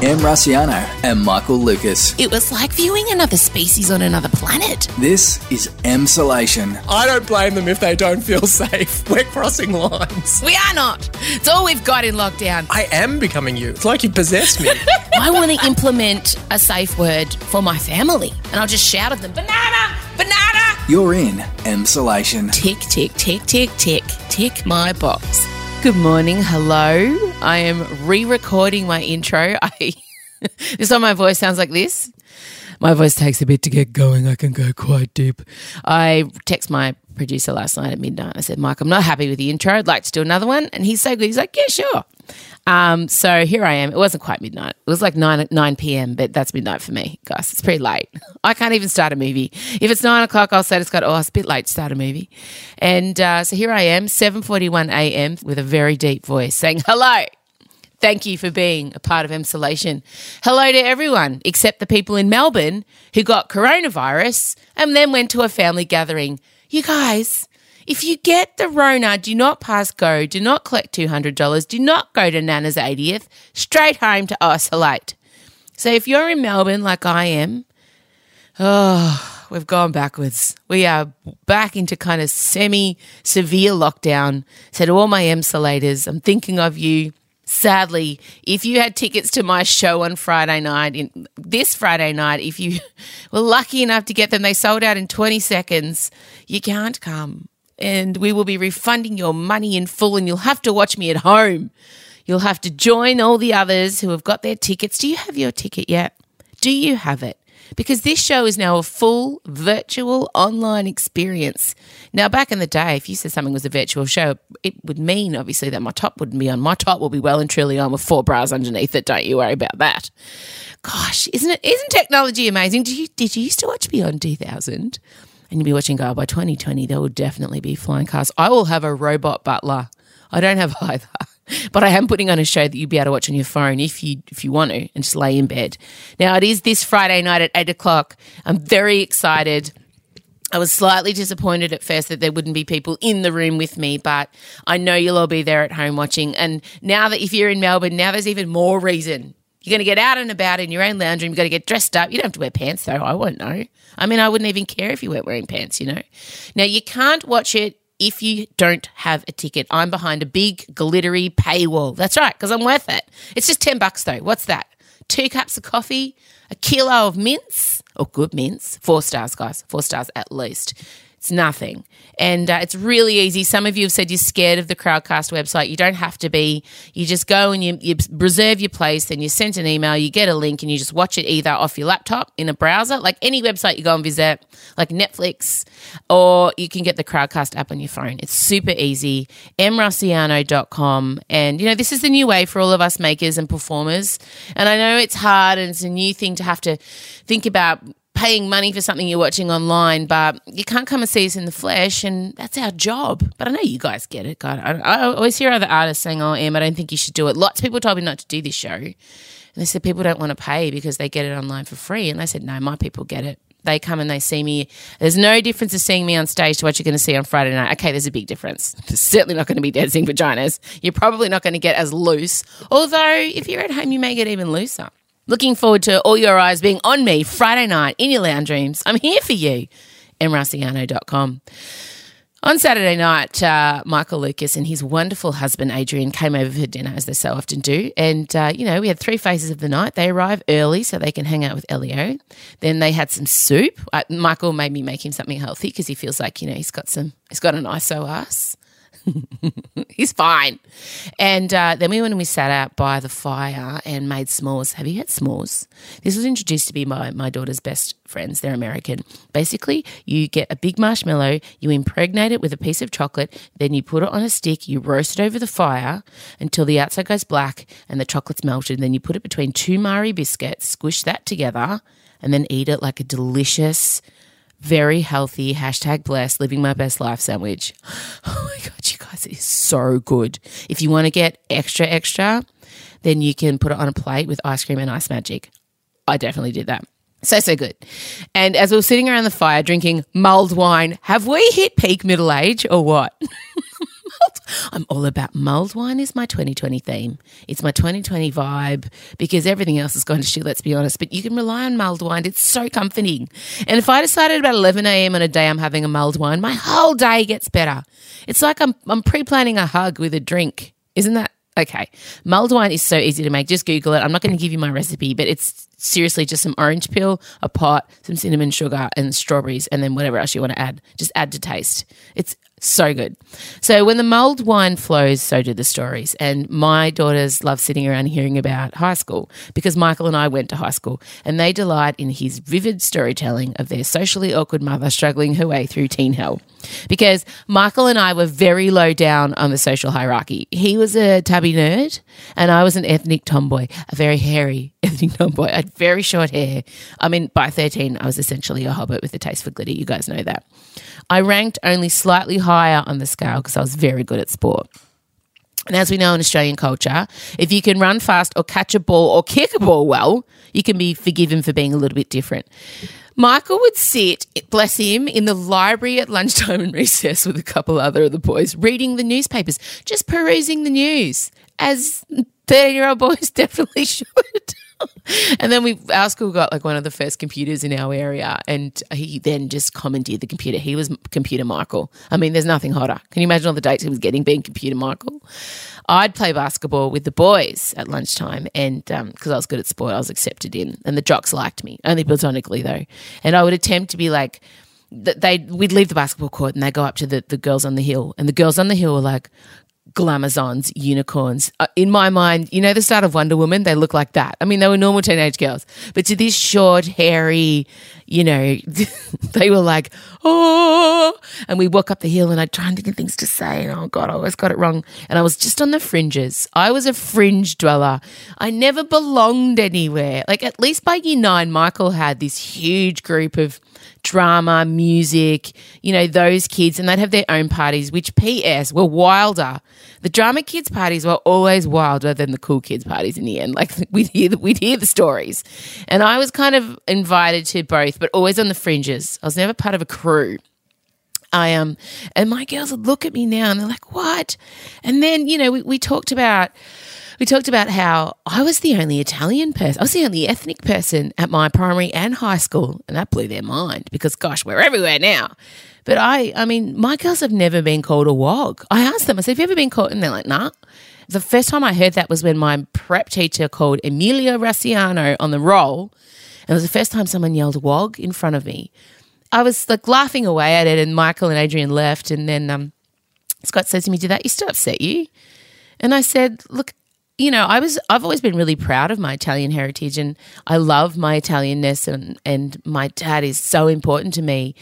Em Rusciano and Michael Lucas. It was like viewing another species on another planet. This is M. Emsolation. I don't blame them if they don't feel safe. We're crossing lines. We are not. It's all we've got in lockdown. I am becoming you. It's like you possess me. I want to implement a safe word for my family, and I'll just shout at them banana, banana. You're in M. Emsolation. Tick, tick, tick, tick, tick, tick my box. Good morning. Hello. I am re recording my intro. I This time my voice sounds like this. My voice takes a bit to get going. I can go quite deep. I text my producer last night at midnight. I said, Mike, I'm not happy with the intro. I'd like to do another one. And he's so good. He's like, yeah, sure. Um, so here I am. It wasn't quite midnight. It was like 9, 9 p.m., but that's midnight for me, guys. It's pretty late. I can't even start a movie. If it's 9 o'clock, I'll say to Scott, oh, it's a bit late to start a movie. And uh, so here I am, 7.41 a.m. with a very deep voice saying, hello. Thank you for being a part of Emsolation. Hello to everyone except the people in Melbourne who got coronavirus and then went to a family gathering. You guys, if you get the Rona, do not pass go, do not collect $200, do not go to Nana's 80th, straight home to isolate. So if you're in Melbourne like I am, oh, we've gone backwards. We are back into kind of semi severe lockdown. So to all my emsolators, I'm thinking of you sadly, if you had tickets to my show on Friday night, in this Friday night, if you were lucky enough to get them, they sold out in 20 seconds. You can't come. And we will be refunding your money in full, and you'll have to watch me at home. You'll have to join all the others who have got their tickets. Do you have your ticket yet? Do you have it? Because this show is now a full virtual online experience. Now, back in the day, if you said something was a virtual show, it would mean obviously that my top wouldn't be on. My top will be well and truly on with four bras underneath it. Don't you worry about that. Gosh, isn't it? Isn't technology amazing? Did you did you used to watch Beyond 2000? And you'll be watching, go, oh, by 2020, there will definitely be flying cars. I will have a robot butler. I don't have either. But I am putting on a show that you'll be able to watch on your phone if you if you want to and just lay in bed. Now it is this Friday night at eight o'clock. I'm very excited. I was slightly disappointed at first that there wouldn't be people in the room with me, but I know you'll all be there at home watching. And now that if you're in Melbourne, now there's even more reason. You're going to get out and about in your own lounge room. You've got to get dressed up. You don't have to wear pants, though. I won't know. I mean, I wouldn't even care if you weren't wearing pants, you know. Now, you can't watch it if you don't have a ticket. I'm behind a big glittery paywall. That's right, because I'm worth it. It's just 10 bucks though. What's that? Two cups of coffee, a kilo of mints, or good mints, four stars, guys, four stars at least. It's nothing. And uh, it's really easy. Some of you have said you're scared of the Crowdcast website. You don't have to be. You just go and you, you reserve your place, then you send an email, you get a link, and you just watch it either off your laptop in a browser, like any website you go and visit, like Netflix, or you can get the Crowdcast app on your phone. It's super easy. emrusciano.com. And, you know, this is the new way for all of us makers and performers. And I know it's hard and it's a new thing to have to think about paying money for something you're watching online, but you can't come and see us in the flesh, and that's our job. But I know you guys get it. God, I, I always hear other artists saying, "Oh, Em, I don't think you should do it." Lots of people told me not to do this show, and they said people don't want to pay because they get it online for free, and I said, "No, my people get it." They come and they see me. There's no difference of seeing me on stage to what you're going to see on Friday night. Okay, there's a big difference. There's certainly not going to be dancing vaginas. You're probably not going to get as loose. Although, if you're at home, you may get even looser. Looking forward to all your eyes being on me Friday night in your lounge dreams. I'm here for you. emrusciano.com. On Saturday night, uh, Michael Lucas and his wonderful husband Adrian came over for dinner, as they so often do. And, uh, you know, we had three phases of the night. They arrive early so they can hang out with Elio. Then they had some soup. Uh, Michael made me make him something healthy because he feels like, you know, he's got some, he's got an ISO ass. He's fine. And uh, then we went and we sat out by the fire and made s'mores. Have you had s'mores? This was introduced to me by my daughter's best friends. They're American. Basically, you get a big marshmallow, you impregnate it with a piece of chocolate, then you put it on a stick, you roast it over the fire until the outside goes black and the chocolate's melted. Then you put it between two Marie biscuits, squish that together, and then eat it like a delicious very healthy, hashtag blessed, living my best life sandwich. Oh my God, you guys, it is so good. If you want to get extra, extra, then you can put it on a plate with ice cream and ice magic. I definitely did that. So, so good. And as we were sitting around the fire drinking mulled wine, have we hit peak middle age or what? I'm all about mulled wine is my 2020 theme. It's my 2020 vibe because everything else is going to shit, let's be honest. But you can rely on mulled wine. It's so comforting. And if I decided about 11 a.m. on a day I'm having a mulled wine, my whole day gets better. It's like I'm, I'm pre-planning a hug with a drink. Isn't that Okay. Mulled wine is so easy to make. Just Google it. I'm not going to give you my recipe, but it's seriously just some orange peel, a pot, some cinnamon sugar, and strawberries, and then whatever else you want to add. Just add to taste. It's so good. So when the mulled wine flows, so do the stories. And my daughters love sitting around hearing about high school because Michael and I went to high school and they delight in his vivid storytelling of their socially awkward mother struggling her way through teen hell. Because Michael and I were very low down on the social hierarchy. He was a tubby nerd and I was an ethnic tomboy, a very hairy tomboy. I had very short hair. I mean, by 13, I was essentially a hobbit with a taste for glitter. You guys know that. I ranked only slightly higher on the scale because I was very good at sport. And as we know in Australian culture, if you can run fast or catch a ball or kick a ball well, you can be forgiven for being a little bit different. Michael would sit, bless him, in the library at lunchtime and recess with a couple other of the boys, reading the newspapers, just perusing the news, as 30 year old boys definitely should. and then we our school got like one of the first computers in our area and he then just commandeered the computer. He was computer michael. I mean there's nothing hotter. Can you imagine all the dates he was getting being computer michael? I'd play basketball with the boys at lunchtime and because um, i was good at sport i was accepted in and the jocks liked me only platonically though. And i would attempt to be like they we'd leave the basketball court and they go up to the, the girls on the hill and the girls on the hill were like glamazons, unicorns. Uh, in my mind, you know, the start of Wonder Woman, they look like that. I mean, they were normal teenage girls, but to this short, hairy, you know, they were like, oh, and we walk up the hill and I try and think of things to say. And oh God, I always got it wrong. And I was just on the fringes. I was a fringe dweller. I never belonged anywhere. Like at least by year nine, Michael had this huge group of drama, music, you know, those kids, and they'd have their own parties, which PS were wilder. The drama kids' parties were always wilder than the cool kids' parties in the end. Like we'd hear, the, we'd hear the stories. And I was kind of invited to both, but always on the fringes. I was never part of a crew. I um and my girls would look at me now and they're like, What? And then, you know, we, we talked about we talked about how I was the only Italian person, I was the only ethnic person at my primary and high school, and that blew their mind because, gosh, we're everywhere now. But I, I mean, my girls have never been called a wog. I asked them, I said, Have you ever been called? And they're like, Nah. The first time I heard that was when my prep teacher called Emilia Rusciano on the roll. And it was the first time someone yelled wog in front of me. I was like laughing away at it, and Michael and Adrian left. And then um, Scott says to me, Did that used to upset you? And I said, Look, you know, I was I've always been really proud of my Italian heritage and I love my Italianness and and my dad is so important to me.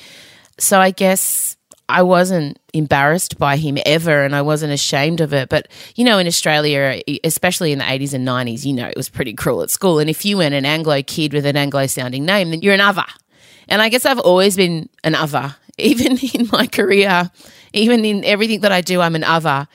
So I guess I wasn't embarrassed by him ever and I wasn't ashamed of it. But, you know, in Australia, especially in the 80s and 90s, you know, it was pretty cruel at school. And if you weren't an Anglo kid with an Anglo sounding name, then you're an other. And I guess I've always been an other. Even in my career, even in everything that I do, I'm an other.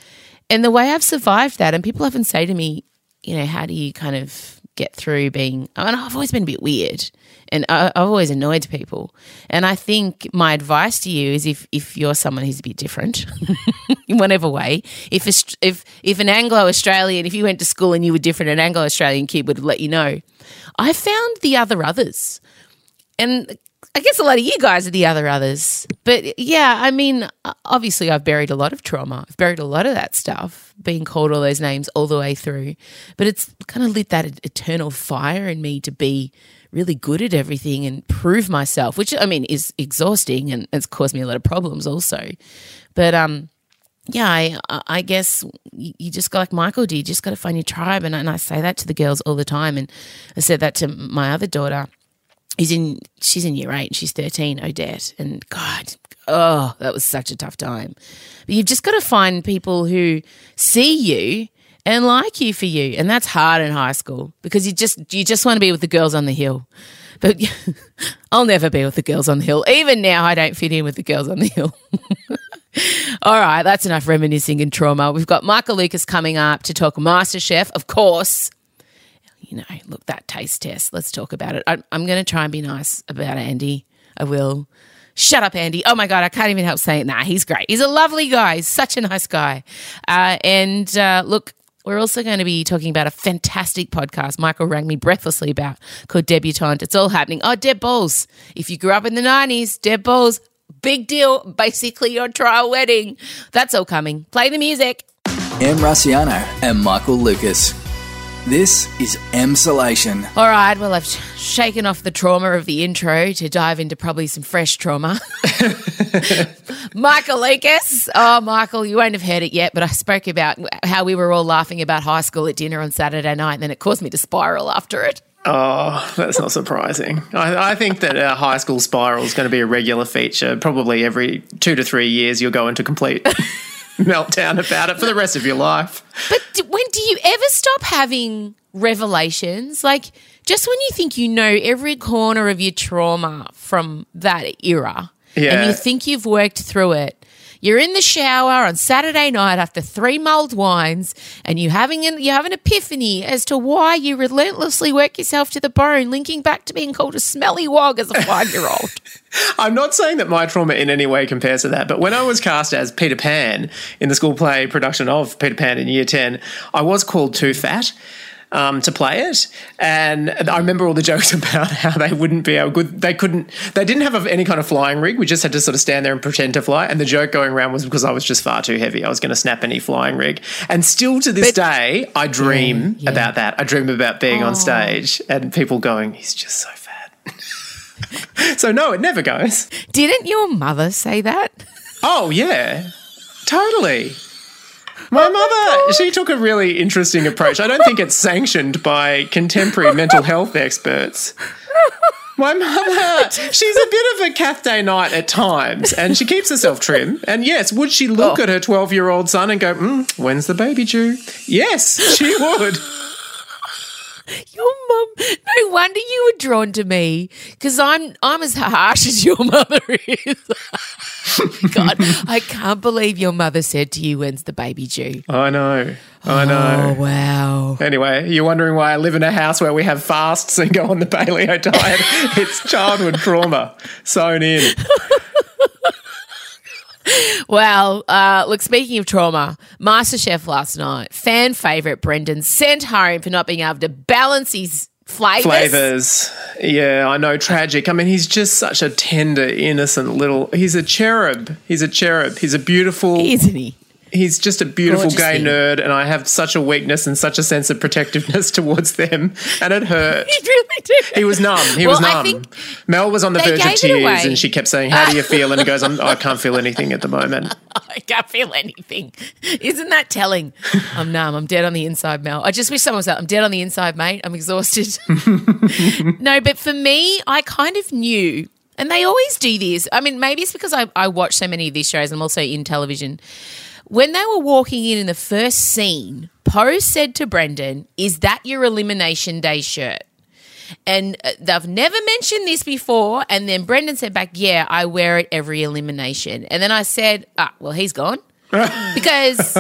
And the way I've survived that, and people often say to me, you know, how do you kind of get through being, mean, I've always been a bit weird and I, have always annoyed people. And I think my advice to you is if, if you're someone who's a bit different in whatever way, if, if, if an Anglo Australian, if you went to school and you were different, an Anglo Australian kid would let you know. I found the other others. And I guess a lot of you guys are the other others. But yeah, I mean, obviously, I've buried a lot of trauma. I've buried a lot of that stuff, being called all those names all the way through. But it's kind of lit that eternal fire in me to be really good at everything and prove myself, which I mean is exhausting and it's caused me a lot of problems also. But um, yeah, I, I guess you just got like Michael did. You just got to find your tribe, and, and I say that to the girls all the time, and I said that to my other daughter He's in she's in year eight she's 13 odette. And god oh that was such a tough time. But you've just got to find people who see you and like you for you. And that's hard in high school because you just you just want to be with the girls on the hill. But i'll never be with the girls on the hill. Even now i don't fit in with the girls on the hill. All right that's enough reminiscing and trauma. We've got michael lucas coming up to talk master chef of course you know, look, that taste test, let's talk about it. I, I'm going to try and be nice about Andy. I will. Shut up, Andy. Oh my God, I can't even help saying that. He's great. He's a lovely guy. He's such a nice guy. Uh, and uh, look, we're also going to be talking about a fantastic podcast Michael rang me breathlessly about called Debutante. It's all happening. Oh, Deb Balls. If you grew up in the 90s, Deb Balls, big deal. Basically, your trial wedding. That's all coming. Play the music. Em Rusciano and Michael Lucas. This is Emsolation. All right, well, I've shaken off the trauma of the intro to dive into probably some fresh trauma. Michael Lucas. Oh, Michael, you won't have heard it yet, but I spoke about how we were all laughing about high school at dinner on Saturday night, and then it caused me to spiral after it. Oh, that's not surprising. I, I think that a high school spiral is going to be a regular feature. Probably every two to three years, you'll go into complete meltdown about it for the rest of your life. But when do you ever stop having revelations? Like, just when you think you know every corner of your trauma from that era, and you think you've worked through it, you're in the shower on Saturday night after three mulled wines, and you having an, you have an epiphany as to why you relentlessly work yourself to the bone, linking back to being called a smelly wog as a five year old. I'm not saying that my trauma in any way compares to that, but when I was cast as Peter Pan in the school play production of Peter Pan in year 10, I was called too fat. Um, to play it, and I remember all the jokes about how they wouldn't be able good. They couldn't. They didn't have any kind of flying rig. We just had to sort of stand there and pretend to fly. And the joke going around was because I was just far too heavy. I was going to snap any flying rig. And still to this day, I dream Yeah, yeah. about that. I dream about being on stage and people going, "He's just so fat." so no, it never goes. Didn't your mother say that? Oh yeah, totally. My mother, she took a really interesting approach. I don't think it's sanctioned by contemporary mental health experts. My mother, she's a bit of a Kath Day-Knight at times, and she keeps herself trim. And yes, would she look Oh. at her 12 year old son and go, mm, when's the baby due? Yes, she would. Your mum. No wonder you were drawn to me because I'm I'm as harsh as your mother is. God, I can't believe your mother said to you, "When's the baby due?" I know. I oh, know. Oh wow. Anyway, you're wondering why I live in a house where we have fasts and go on the paleo diet. it's childhood trauma sewn in. Well, uh, look. Speaking of trauma, MasterChef last night, fan favorite Brendan sent home for not being able to balance his flavors. Flavors. Yeah, I know. Tragic. I mean, he's just such a tender, innocent little. He's a cherub. He's a cherub. He's a beautiful. isn't he? He's just a beautiful Gorgeous gay thing. nerd, and I have such a weakness and such a sense of protectiveness towards them, and it hurt. He really did. He was numb. He Well, was numb. Mel was on the verge of tears, and she kept saying, "How do you feel?" And he goes, I'm, "I can't feel anything at the moment." I can't feel anything. Isn't that telling? I'm numb. I'm dead on the inside, Mel. I just wish someone said, I'm dead on the inside, mate. I'm exhausted. no, but for me, I kind of knew, and they always do this. I mean, maybe it's because I, I watch so many of these shows and I'm also in television. When they were walking in in the first scene, Poh said to Brendan, Is that your Elimination Day shirt? And uh, they've never mentioned this before. And then Brendan said back, Yeah, I wear it every elimination. And then I said, Ah, well, he's gone. because,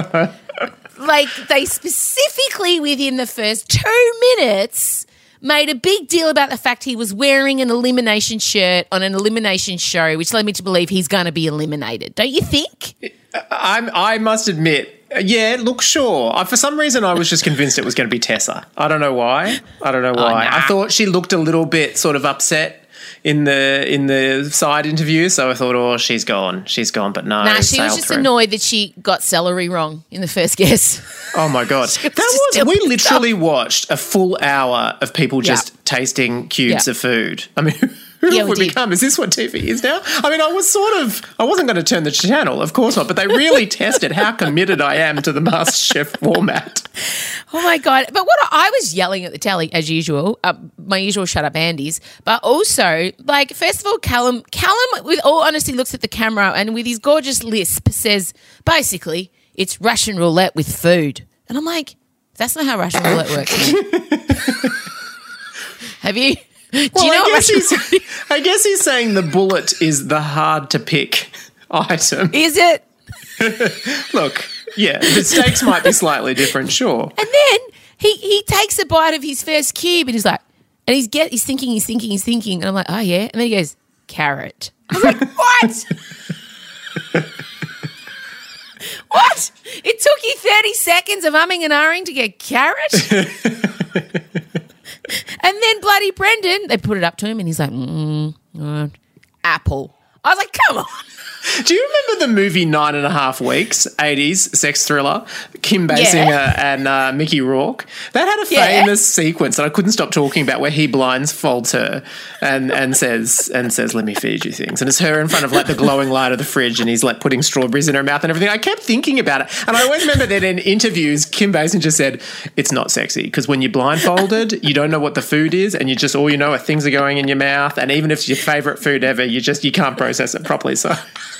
like, they specifically within the first two minutes made a big deal about the fact he was wearing an elimination shirt on an elimination show, which led me to believe he's going to be eliminated. Don't you think? I'm, I must admit, uh, yeah, look, sure. I, for some reason, I was just convinced it was going to be Tessa. I don't know why. I don't know why. nah. I thought she looked a little bit sort of upset in the in the side interview, so I thought, oh, she's gone, she's gone. But no, Nah, she was just through. annoyed that she got celery wrong in the first guess. Oh my god, that was. We literally watched a full hour of people just tasting cubes Yeah. of food. I mean. Who Yeah, have we we become? Is this what TV is now? I mean, I was sort of, I wasn't going to turn the channel, of course not, but they really tested how committed I am to the MasterChef format. Oh my god! But what I was yelling at the telly as usual, uh, my usual shut up Andy's, But also, like, first of all, Callum, Callum, with all honesty, looks at the camera and with his gorgeous lisp says, basically, it's Russian roulette with food. And I'm like, that's not how Russian roulette works. Have you? Do you Well, know I, guess he's, I guess he's saying the bullet is the hard to pick item. is it? Look, yeah, the stakes might be slightly different, sure. And then he he takes a bite of his first cube and he's like, and he's get he's thinking, he's thinking, he's thinking, and I'm like, oh yeah, and then he goes, carrot. I'm like, what? what? It took you 30 seconds of umming and ahhing to get carrot? And then bloody Brendan, they put it up to him and he's like, mm, uh, apple. I was like, come on. Do you remember the movie Nine and a Half Weeks, 80s sex thriller? Kim Basinger Yeah. and uh, Mickey Rourke? That had a Yeah. famous sequence that I couldn't stop talking about where he blindfolds her and, and says, and says, let me feed you things. And it's her in front of like the glowing light of the fridge and he's like putting strawberries in her mouth and everything. I kept thinking about it. And I always remember that in interviews, Kim Basinger said, it's not sexy because when you're blindfolded, you don't know what the food is and you just, all you know are things are going in your mouth. And even if it's your favorite food ever, you just, you can't process it properly. So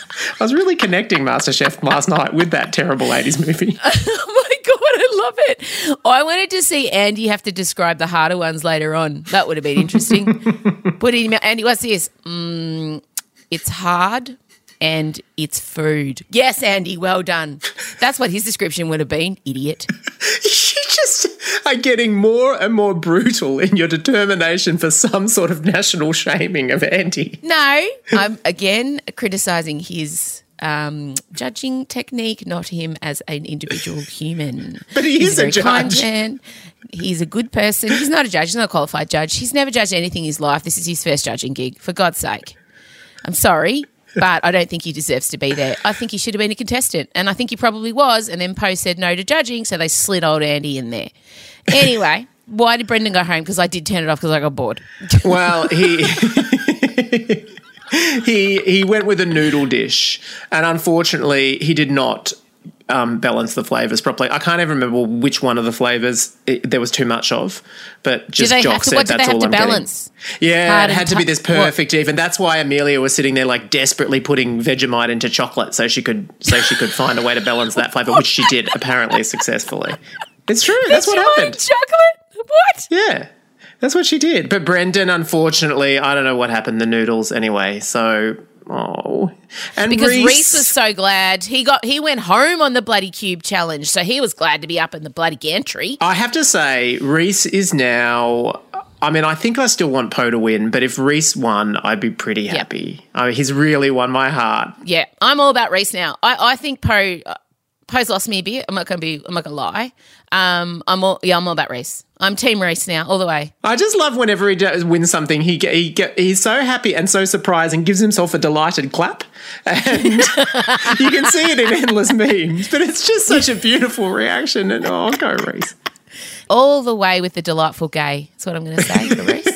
I was really connecting MasterChef last night with that terrible 80s movie. Oh my god, I love it. I wanted to see Andy have to describe the harder ones later on. That would have been interesting. Put in Andy, what's this? Mm, it's hard and it's food. Yes, Andy, well done. That's what his description would have been. Idiot. you just are getting more and more brutal in your determination for some sort of national shaming of Andy. No, I'm again criticizing his um, judging technique, not him as an individual human. But he He's is a judge. man. He's a good person. He's not a judge. He's not a qualified judge. He's never judged anything in his life. This is his first judging gig. For God's sake, I'm sorry. But I don't think he deserves to be there. I think he should have been a contestant. And I think he probably was. And then Poh said no to judging. So they slid old Andy in there. Anyway, why did Brendan go home? Because I did turn it off because I got bored. Well, he. he he went with a noodle dish, and unfortunately, he did not um, balance the flavors properly. I can't even remember which one of the flavors it, there was too much of, but just Jock to- said that's all I'm getting. balance? Yeah, Hard it had to be this what? perfect even. That's why Amelia was sitting there like desperately putting Vegemite into chocolate so she could so she could find a way to balance that flavor, which she did apparently successfully. It's true. That's what happened. Chocolate? What? Yeah. That's what she did. But Brendan, unfortunately, I don't know what happened. The noodles, anyway. So, oh, and Because Reece, Reece, was so glad he got he went home on the bloody cube challenge, so he was glad to be up in the bloody gantry. I have to say, Reece is now. I mean, I think I still want Poh to win, but if Reece won, I'd be pretty happy. I mean, he's really won my heart. Yeah, I'm all about Reece now. I, I think Poh Poh's lost me a bit. I'm not gonna be. I'm not gonna lie. Um, I'm all yeah. I'm all about Reece. I'm team Reece now, all the way. I just love whenever he does wins something, he he get, he's so happy and so surprised and gives himself a delighted clap, and you can see it in endless memes. But it's just such a beautiful reaction, and oh, I'll go Reece. All the way with the delightful gay. That's what I'm gonna say for Reece.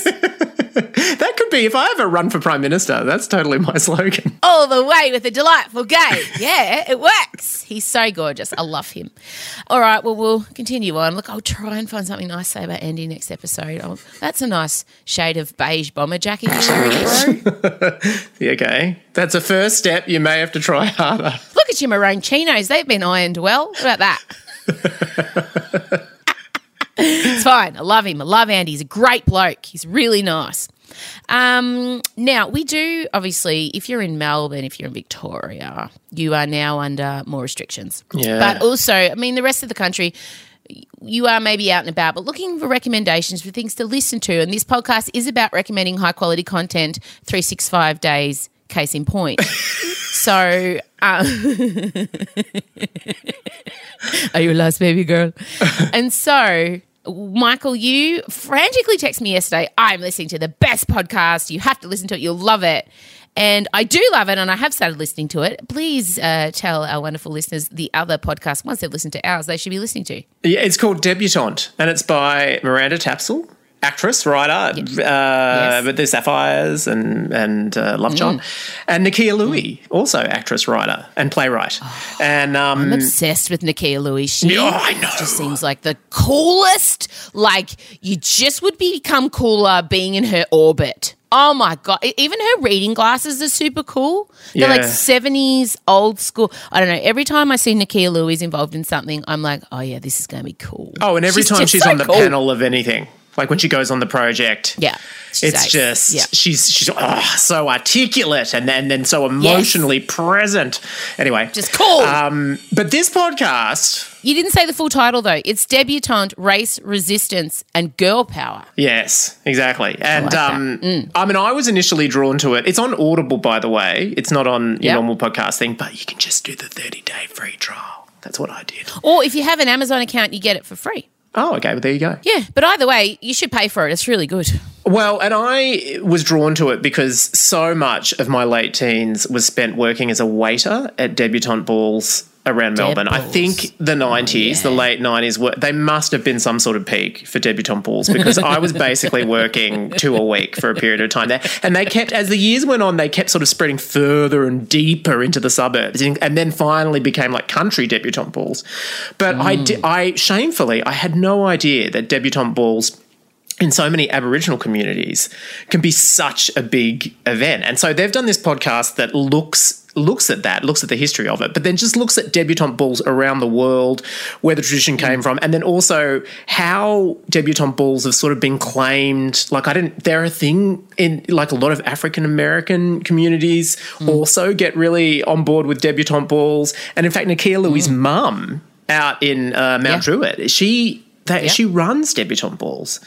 That could be if I ever run for prime minister. That's totally my slogan. all the way with a delightful gay. Yeah, it works. He's so gorgeous. I love him. All right, well, we'll continue on. Look, I'll try and find something nice to say about Andy next episode. Oh, that's a nice shade of beige bomber jacket you're wearing, bro. Yeah, Okay, that's a first step. You may have to try harder. Look at your maroon chinos. They've been ironed well. What about that? Fine. I love him. I love Andy. He's a great bloke. He's really nice. Um, now, we do, obviously, if you're in Melbourne, if you're in Victoria, you are now under more restrictions. Yeah. But also, I mean, the rest of the country, you are maybe out and about, but looking for recommendations for things to listen to. And this podcast is about recommending high quality content 365 days, case in point. so, um, are you a last baby girl? and so, Michael, you frantically texted me yesterday. I'm listening to the best podcast. You have to listen to it. You'll love it. And I do love it, and I have started listening to it. Please uh, tell our wonderful listeners the other podcast, once they've listened to ours, they should be listening to. Yeah, it's called Debutante, and it's by Miranda Tapsell, actress, writer, uh, with the Sapphires and and uh, Love Child, and Nakkiah Lui, also actress, writer, and playwright. and um, I'm obsessed with Nakkiah Lui. She Oh, I know. just seems like the coolest. Like you just would become cooler being in her orbit. Oh my god! Even her reading glasses are super cool. They're like seventies old school. I don't know. Every time I see Nakkiah Lui involved in something, I'm like, oh yeah, this is going to be cool. oh, and every time she's so on the cool. panel of anything. Like when she goes on the project. Yeah. It's ace. just Yeah. she's she's oh, so articulate and then then so emotionally present. Anyway, Just cool. Um, but this podcast, you didn't say the full title though. It's debutante, race, resistance, and girl power. yes, exactly. And like um, Mm. I mean, I was initially drawn to it. It's on Audible, by the way. It's not on your Yep. normal podcast thing, but you can just do the thirty day free trial. That's what I did. Or if you have an Amazon account, you get it for free. Oh, okay. Well, there you go. Yeah, but either way, you should pay for it. It's really good. Well, and I was drawn to it because so much of my late teens was spent working as a waiter at debutante balls around Melbourne. I think the 90s, the late 90s, were, they must have been some sort of peak for debutante balls because I was basically working two a week for a period of time there. And they kept, as the years went on, they kept sort of spreading further and deeper into the suburbs and then finally became like country debutante balls. But I, hmm. di- I shamefully, I had no idea that debutante balls in so many Aboriginal communities can be such a big event. And so they've done this podcast that looks looks at that, looks at the history of it, but then just looks at debutante balls around the world, where the tradition came from, and then also how debutante balls have sort of been claimed. Like I didn't they're a thing in like a lot of African American communities also get really on board with debutante balls. And in fact Nakkiah Lui's mum out in uh, Mount Yeah. Druitt, she they, Yeah. she runs debutante balls,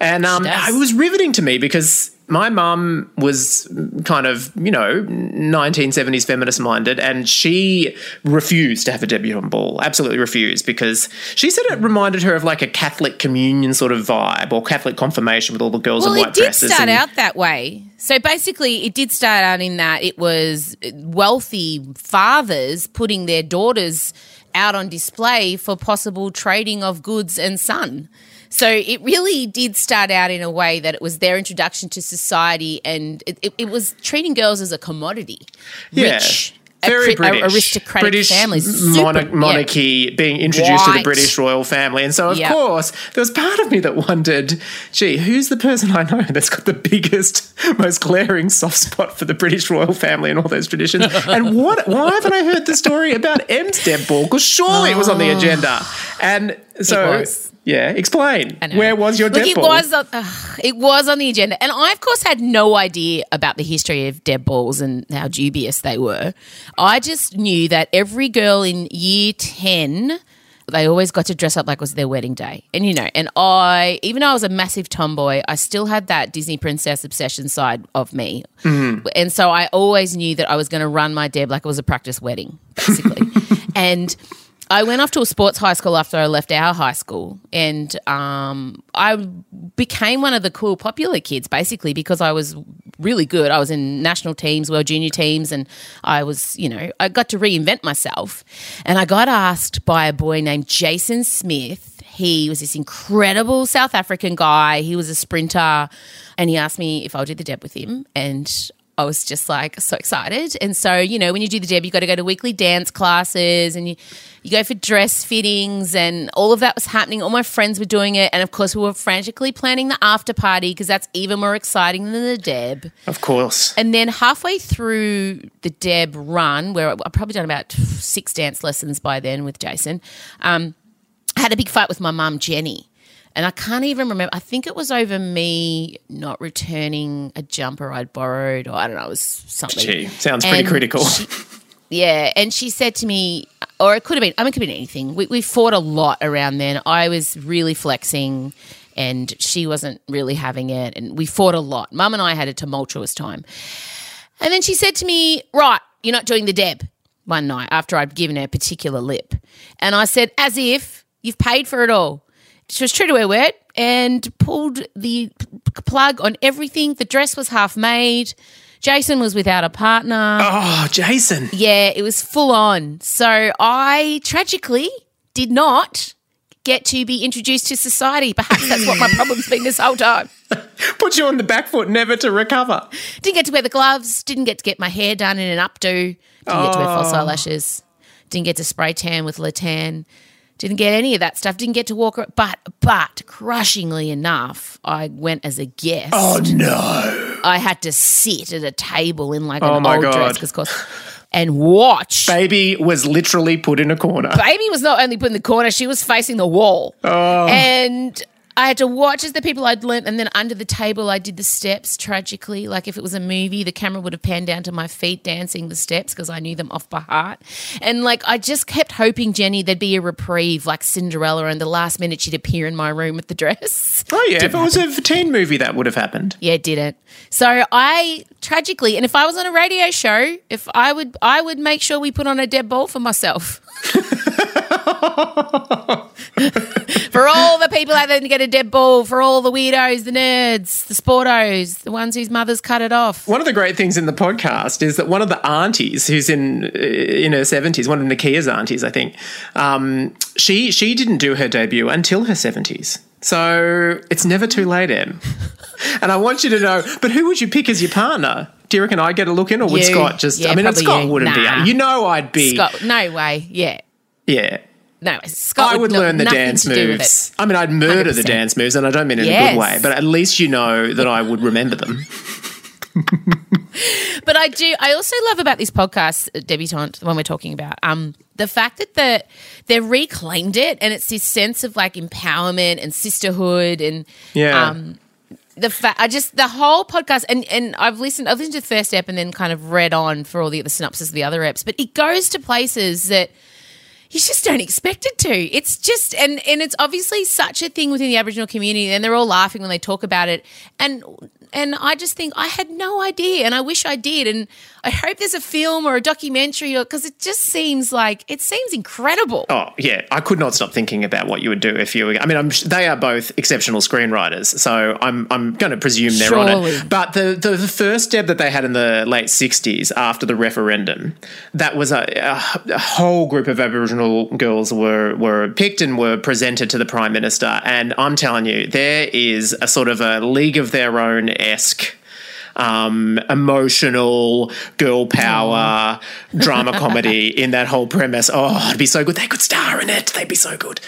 and um, it was riveting to me because my mum was kind of you know 1970s feminist minded, and she refused to have a debutante ball. Absolutely refused because she said it reminded her of like a Catholic communion sort of vibe or Catholic confirmation with all the girls Well, in white dresses. it did start and- out that way. So basically, it did start out in that it was wealthy fathers putting their daughters out on display for possible trading of goods and sun. So it really did start out in a way that it was their introduction to society, and it, it, it was treating girls as a commodity. Yeah. Rich, Very British, aristocratic British families, Super- yeah. monarchy being introduced to the British royal family, and so of Yeah. course there was part of me that wondered, gee, who's the person I know that's got the biggest, most glaring soft spot for the British royal family and all those traditions? and what? Why haven't I heard the story about Em's deb ball? Because surely it was on the oh. agenda, and so yeah, explain where was your Look, dead it ball? was it was on the agenda, and I of course had no idea about the history of deb balls and how dubious they were. I just knew that every girl in year ten. They always got to dress up like it was their wedding day. And you know, and I, even though I was a massive tomboy, I still had that Disney princess obsession side of me. Mm-hmm. And so I always knew that I was going to run my deb like it was a practice wedding, basically. and I went off to a sports high school after I left our high school, and um, I became one of the cool, popular kids basically because I was really good. I was in national teams, world junior teams, and I was, you know, I got to reinvent myself. And I got asked by a boy named Jason Smith. He was this incredible South African guy. He was a sprinter, and he asked me if I would do the deb with him, and I was just like so excited. And so, you know, when you do the Deb, you got to go to weekly dance classes and you, you go for dress fittings and all of that was happening. All my friends were doing it. And of course, we were frantically planning the after party because that's even more exciting than the Deb. of course. And then halfway through the Deb run, where I've probably done about six dance lessons by then with Jason, um, I had a big fight with my mum, Jenny. And I can't even remember. I think it was over me not returning a jumper I'd borrowed, or I don't know, it was something. Gee, sounds pretty And critical. she- yeah, and she said to me, or it could have been, I mean, it could have been anything. We, we fought a lot around then. I was really flexing, and she wasn't really having it, and we fought a lot. Mum and I had a tumultuous time. And then she said to me, Right, you're not doing the Deb one night after I'd given her a particular lip. And I said, As if you've paid for it all. She was true to her word and pulled the plug on everything. The dress was half made. Jason was without a partner. oh, Jason. Yeah, it was full on. So I tragically did not get to be introduced to society. Perhaps that's what my problem's been this whole time. Put you on the back foot, never to recover. Didn't get to wear the gloves. Didn't get to get my hair done in an updo. Didn't get to wear false Oh. eyelashes. Didn't get to spray tan with Le Tan. Didn't get any of that stuff. Didn't get to walk. But but crushingly enough, I went as a guest. Oh no. I had to sit at a table in like an Oh, my old dress God. because course, and watch. Baby was literally put in a corner. Baby was not only put in the corner; she was facing the wall. Oh. And I had to watch as the people I'd learnt, and then under the table, I did the steps tragically. Like if it was a movie, the camera would have panned down to my feet dancing the steps because I knew them off by heart. And like I just kept hoping, Jenny, there'd be a reprieve like Cinderella, and the last minute she'd appear in my room with the dress. Oh yeah, if it was a teen movie, that would have happened. Yeah, it didn't. So I tragically, and if I was on a radio show, if I would, I would make sure we put on a deb ball for myself. for all the people out there to get a deb ball, for all the weirdos, the nerds, the sportos, the ones whose mothers cut it off. One of the great things in the podcast is that one of the aunties who's in in her seventies, one of Nakkiah's aunties, I think, um, she she didn't do her debut until her seventies. So it's never too late, Em. and I want you to know. But who would you pick as your partner? Do you reckon I'd get a look in, or would You. Scott just? Yeah, I mean, Scott you. wouldn't Nah. be. You know, I'd be. Scott, no way. Yeah. Yeah. No, Scott I would not- learn the dance to do with moves. I mean, I'd murder the 100%. dance moves, and I don't mean it in a good way, but at least you know that I would remember them. But I do. I also love about this podcast, debutante, the one we're talking about. Um, the fact that the they reclaimed it, and it's this sense of like empowerment and sisterhood, and Yeah. um, the fact I just the whole podcast, and and I've listened. I've listened to the first ep, and then kind of read on for all the other synopsis of the other eps. But it goes to places that you just don't expect it to. It's just and and it's obviously such a thing within the Aboriginal community, and they're all laughing when they talk about it. And and I just think I had no idea, and I wish I did. And I hope there's a film or a documentary, or because it just seems like it seems incredible. Oh yeah, I could not stop thinking about what you would do if you were. I mean, I'm, they are both exceptional screenwriters, so I'm I'm going to presume they're on it. But the, the the first step that they had in the late '60s after the referendum, that was a, a, a whole group of Aboriginal girls were were picked and were presented to the Prime Minister, and I'm telling you, there is a sort of a League of Their Own esque um, emotional girl power drama comedy in that whole premise. Oh, it'd be so good. They could star in it. They'd be so good.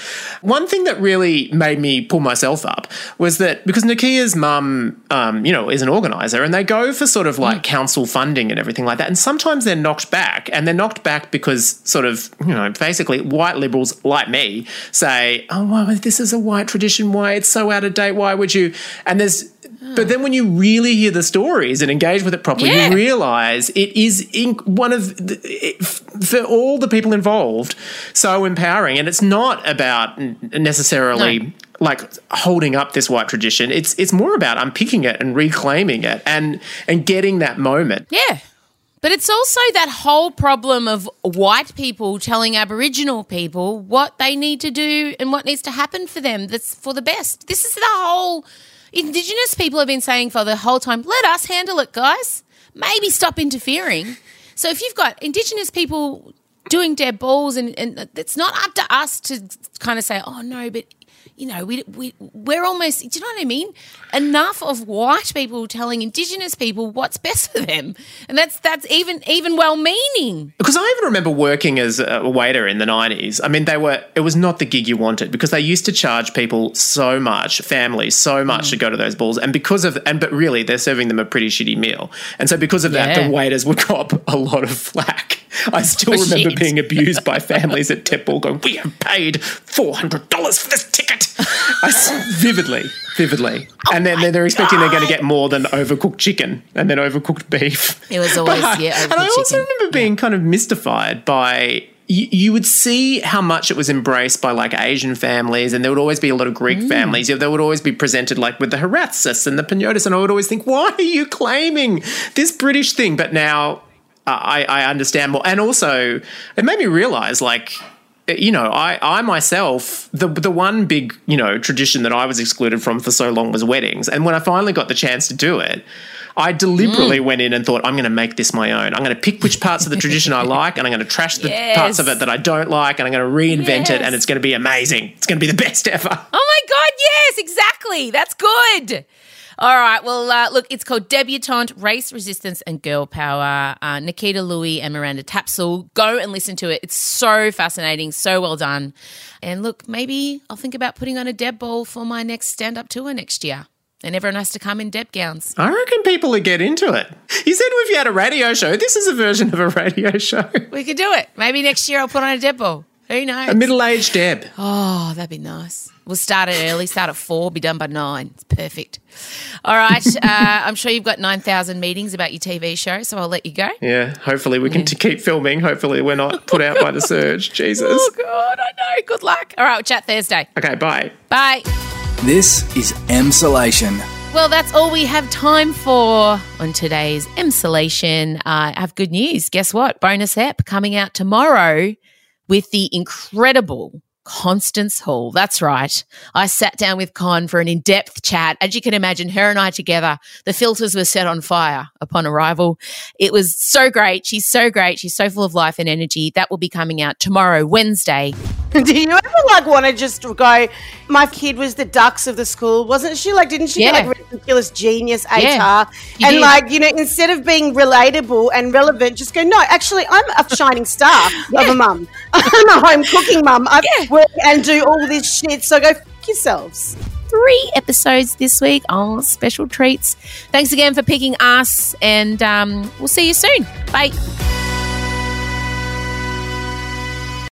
One thing that really made me pull myself up was that because Nakkiah's mum, um, you know, is an organizer and they go for sort of like council funding and everything like that. And sometimes they're knocked back and they're knocked back because sort of, you know, basically white liberals like me say, oh, well, this is a white tradition. Why it's so out of date. Why would you? And there's, but then when you really hear the stories and engage with it properly, Yeah. you realize it is one of the, it, for all the people involved so empowering, and it's not about necessarily. No. Like holding up this white tradition, it's it's more about unpicking it and reclaiming it and and getting that moment. Yeah. But it's also that whole problem of white people telling Aboriginal people what they need to do and what needs to happen for them that's for the best. This is the whole Indigenous people have been saying for the whole time let us handle it, guys. Maybe stop interfering. So if you've got Indigenous people doing deb balls and, and it's not up to us to kind of say, oh no, but you know, we, we, we're almost, do you know what I mean? Enough of white people telling Indigenous people what's best for them. And that's, that's even, even well meaning. Because I even remember working as a waiter in the 90s. I mean, they were, it was not the gig you wanted because they used to charge people so much, families so much mm. to go to those balls. And because of, and but really, they're serving them a pretty shitty meal. And so because of that, the waiters would cop a lot of flack. I still Oh, remember shit. being abused by families at Tetball going, We have paid $400 for this ticket. I vividly, vividly. and then they're expecting they're going to get more than overcooked chicken and then overcooked beef. It was always, yeah, and I also chicken. remember being kind of mystified by. You, you would see how much it was embraced by like Asian families, and there would always be a lot of Greek Mm. families. They would always be presented like with the Haratsis and the Pinotis, and I would always think, why are you claiming this British thing? But now I, I understand more, and also it made me realize like you know, I, I myself, the the one big, you know, tradition that I was excluded from for so long was weddings. And when I finally got the chance to do it, I deliberately mm. went in and thought, I'm going to make this my own. I'm going to pick which parts of the tradition I like, and I'm going to trash the Yes. parts of it that I don't like, and I'm going to reinvent it, and it's going to be amazing. It's going to be the best ever. Oh my God, yes, exactly. That's good. All right. Well, uh, look, it's called Debutante, Race, Resistance, and Girl Power. Uh, Nakkiah Lui and Miranda Tapsell. Go and listen to it. It's so fascinating, so well done. And look, maybe I'll think about putting on a Deb ball for my next stand up tour next year. And everyone has to come in Deb gowns. I reckon people would get into it. You said you had a radio show, this is a version of a radio show. We could do it. Maybe next year I'll put on a Deb ball. Who knows? A middle aged Deb. Oh, that'd be nice. We'll start it early, start at four, be done by nine. It's perfect. All right. Uh, I'm sure you've got 9,000 meetings about your TV show, so I'll let you go. Yeah, hopefully we can t- keep filming. Hopefully we're not put out by the surge. Jesus. Oh, God, I know. Good luck. All right, we'll chat Thursday. Okay, bye. Bye. This is Emsolation. Well, that's all we have time for on today's Emsolation. Uh, I have good news. Guess what? Bonus app coming out tomorrow with the incredible Constance Hall. That's right. I sat down with Con for an in depth chat. As you can imagine, her and I together, the filters were set on fire upon arrival. It was so great. She's so great. She's so full of life and energy. That will be coming out tomorrow, Wednesday. Do you ever like want to just go? My kid was the dux of the school, wasn't she? Like, didn't she Yeah. get like ridiculous genius HR? Yeah, and did. like, you know, instead of being relatable and relevant, just go. No, actually, I'm a shining star of a mum. I'm a home cooking mum. Work and do all this shit. So go f- yourselves. three episodes this week. Oh, special treats. Thanks again for picking us, and um, we'll see you soon. Bye.